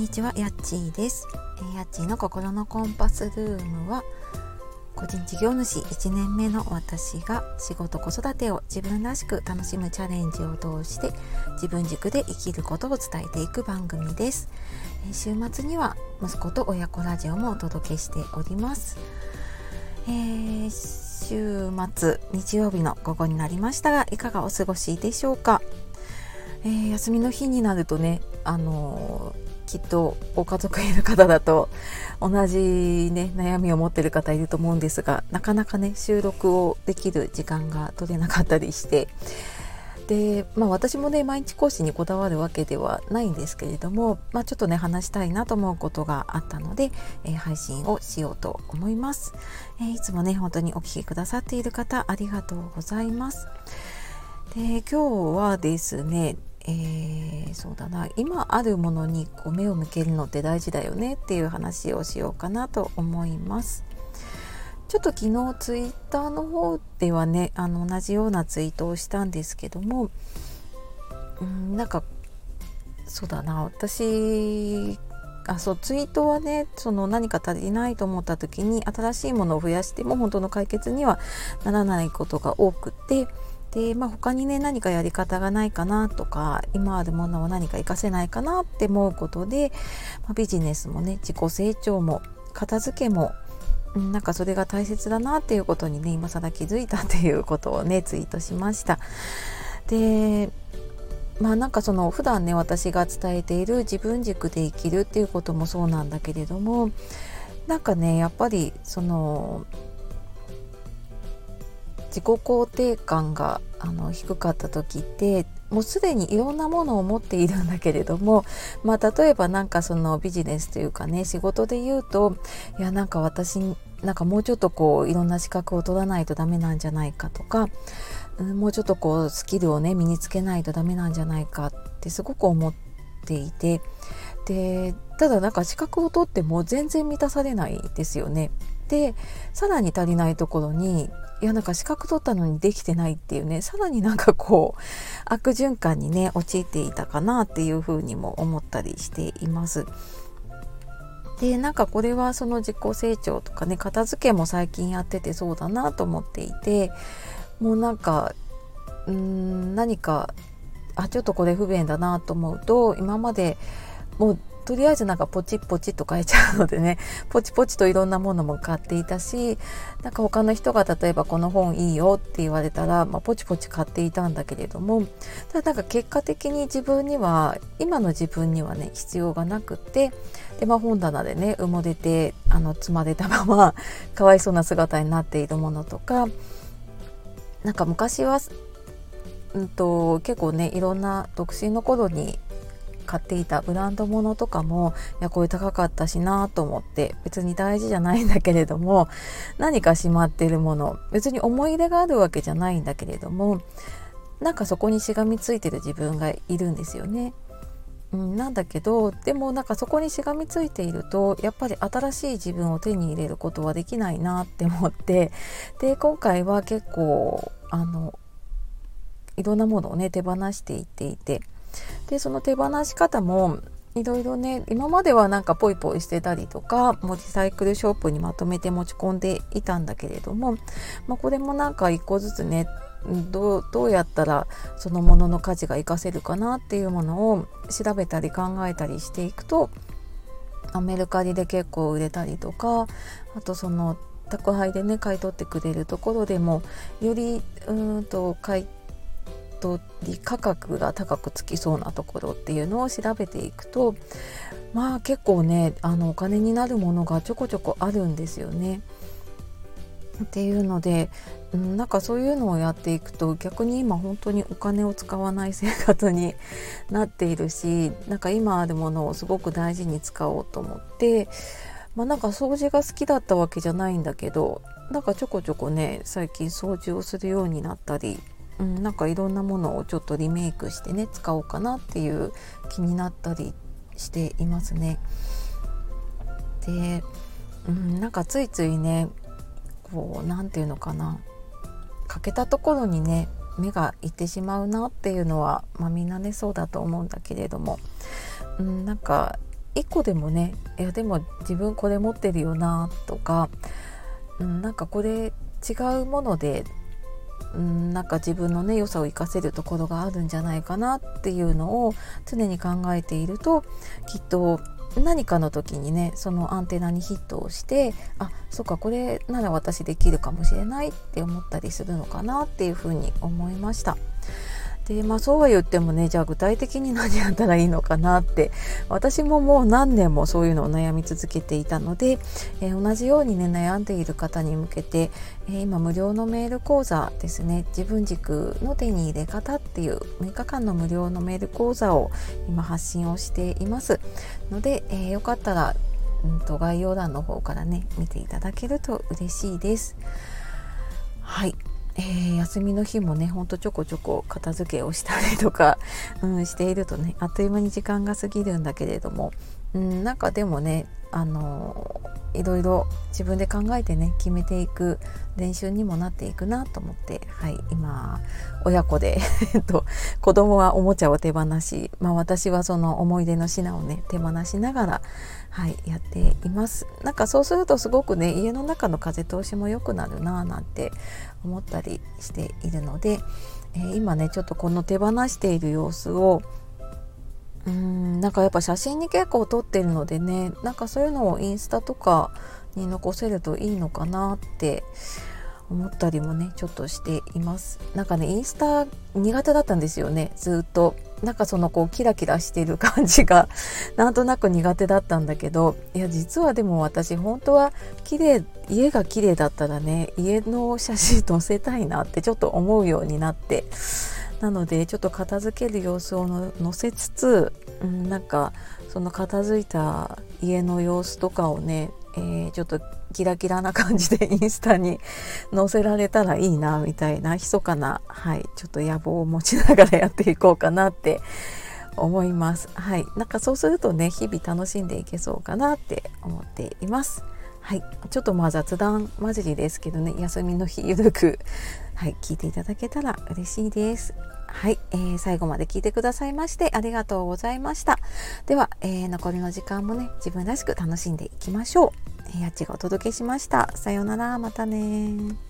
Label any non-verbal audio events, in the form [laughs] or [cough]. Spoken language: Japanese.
にちは、やっちーです。えやっちーの心のコンパスルームは、個人事業主1年目の私が仕事子育てを自分らしく楽しむチャレンジを通して自分軸で生きることを伝えていく番組です。週末には息子と親子ラジオもお届けしております。えー、週末日曜日の午後になりましたがいかがお過ごしでしょうか、えー、休みの日になるとねあのーきっとご家族いる方だと同じね悩みを持ってる方いると思うんですがなかなかね収録をできる時間が取れなかったりして。でまあ私もね毎日講師にこだわるわけではないんですけれども、まあ、ちょっとね話したいなと思うことがあったので、えー、配信をしようと思います、えー、いつもね本当にお聴きくださっている方ありがとうございます。で今日はですねえー、そうだな今あるものにこう目を向けるのって大事だよねっていう話をしようかなと思います。ちょっと昨日ツイッターの方ではねあの同じようなツイートをしたんですけどもうんなんかそうだな私あそうツイートはねその何か足りないと思った時に新しいものを増やしても本当の解決にはならないことが多くてで、まあ、他にね何かやり方がないかなとか今あるものを何か活かせないかなって思うことで、まあ、ビジネスもね自己成長も片付けもなんかそれが大切だなっていうことにね今更気づいたっていうことをねツイートしました。でまあなんかその普段ね私が伝えている自分軸で生きるっていうこともそうなんだけれどもなんかねやっぱりその自己肯定感があの低かった時ってもうすでにいろんなものを持っているんだけれども、まあ、例えばなんかそのビジネスというかね仕事で言うといやなんか私なんかもうちょっとこういろんな資格を取らないとダメなんじゃないかとか、もうちょっとこうスキルをね身につけないとダメなんじゃないかってすごく思っていてでただなんか資格を取っても全然満たされないですよね。でさらに足りないところにいやなんか資格取ったのにできてないっていうねさらになんかこう悪循環にね陥っていたかなっていうふうにも思ったりしています。でなんかこれはその自己成長とかね片付けも最近やっててそうだなと思っていてもうなんかうん何かあちょっとこれ不便だなと思うと今までもうとりあえずなんかポチポチと買えちゃうのでね。[laughs] ポチポチといろんなものも買っていたしなんか他の人が例えばこの本いいよって言われたら、まあ、ポチポチ買っていたんだけれどもただなんか結果的に自分には今の自分にはね必要がなくてで、まあ、本棚でね埋もれてあの積まれたまま [laughs] かわいそうな姿になっているものとかなんか昔はうんと結構ねいろんな独身の頃に買っていたブランド物とかもいやこれ高かったしなと思って別に大事じゃないんだけれども何かしまってるもの別に思い入れがあるわけじゃないんだけれどもなんかそこにしがみついてる自分がいるんですよね。うん、なんだけどでもなんかそこにしがみついているとやっぱり新しい自分を手に入れることはできないなって思ってで今回は結構あのいろんなものをね手放していっていてでその手放し方もいろいろね今まではなんかポイポイしてたりとかもうリサイクルショップにまとめて持ち込んでいたんだけれども、まあ、これもなんか一個ずつねどうどうやったらそのものの価値が活かせるかなっていうものを調べたり考えたりしていくとメルカリで結構売れたりとかあとその宅配でね買い取ってくれるところでもよりうんと買い取価格が高くつきそうなところっていうのを調べていくとまあ結構ねあのお金になるものがちょこちょこあるんですよね。っていうので、うん、なんかそういうのをやっていくと逆に今本当にお金を使わない生活になっているしなんか今あるものをすごく大事に使おうと思ってまあなんか掃除が好きだったわけじゃないんだけどなんかちょこちょこね最近掃除をするようになったりうん、なんかいろんなものをちょっとリメイクしてね使おうかなっていう気になったりしていますね。で、うん、なんかついついねこう何て言うのかな欠けたところにね目がいってしまうなっていうのは、まあ、みんなねそうだと思うんだけれども、うん、なんか1個でもねいやでも自分これ持ってるよなとか、うん、なんかこれ違うもので、ん、なんか自分のね良さを生かせるところがあるんじゃないかなっていうのを常に考えているときっと何かの時にねそのアンテナにヒットをしてあそっかこれなら私できるかもしれないって思ったりするのかなっていうふうに思いました。でまあそうは言ってもねじゃあ具体的に何やったらいいのかなって私ももう何年もそういうのを悩み続けていたので、えー、同じようにね悩んでいる方に向けて、えー、今無料のメール講座ですね自分軸の手に入れ方っていう6日間の無料のメール講座を今発信をしていますので、えー、よかったら、うんと概要欄の方からね見ていただけると嬉しいです。はいえー、休みの日もねほんとちょこちょこ片付けをしたりとか、[laughs] うん、しているとねあっという間に時間が過ぎるんだけれども、うん、なんかでもねあのいろいろ自分で考えてね決めていく練習にもなっていくなと思って、はい、今親子で子供はおもちゃを手放し、まあ、私はその思い出の品をね手放しながら、[laughs] はい、やっています。なんかそうするとすごくね家の中の風通しも良くなるななんて思ったりしているので、えー、今ねちょっとこの手放している様子をうんなんかやっぱ写真に結構撮ってるのでねなんかそういうのをインスタとかに残せるといいのかなって思ったりもねちょっとしています。なんかねインスタ苦手だったんですよねずっと。なんかそのこうキラキラしてる感じが [laughs] なんとなく苦手だったんだけどいや実はでも私本当は綺麗家が綺麗だったらね家の写真載せたいなってちょっと思うようになって。なのでちょっと片付ける様子を載せつつ、うん、なんかその片付いた家の様子とかをね、えー、ちょっとキラキラな感じで [laughs] インスタに [laughs] 載せられたらいいなみたいな密かな、はい、ちょっと野望を持ちながらやっていこうかなって [laughs] 思います。はい、なんかそうするとね日々楽しんでいけそうかなって思っています。はい、ちょっとまあ雑談混じりですけどね休みの日ゆるく、はい、聞いていただけたら嬉しいです。はい、えー、最後まで聞いてくださいましてありがとうございました。では、えー、残りの時間もね自分らしく楽しんでいきましょう。えー、やっちがお届けしました。さようなら、またね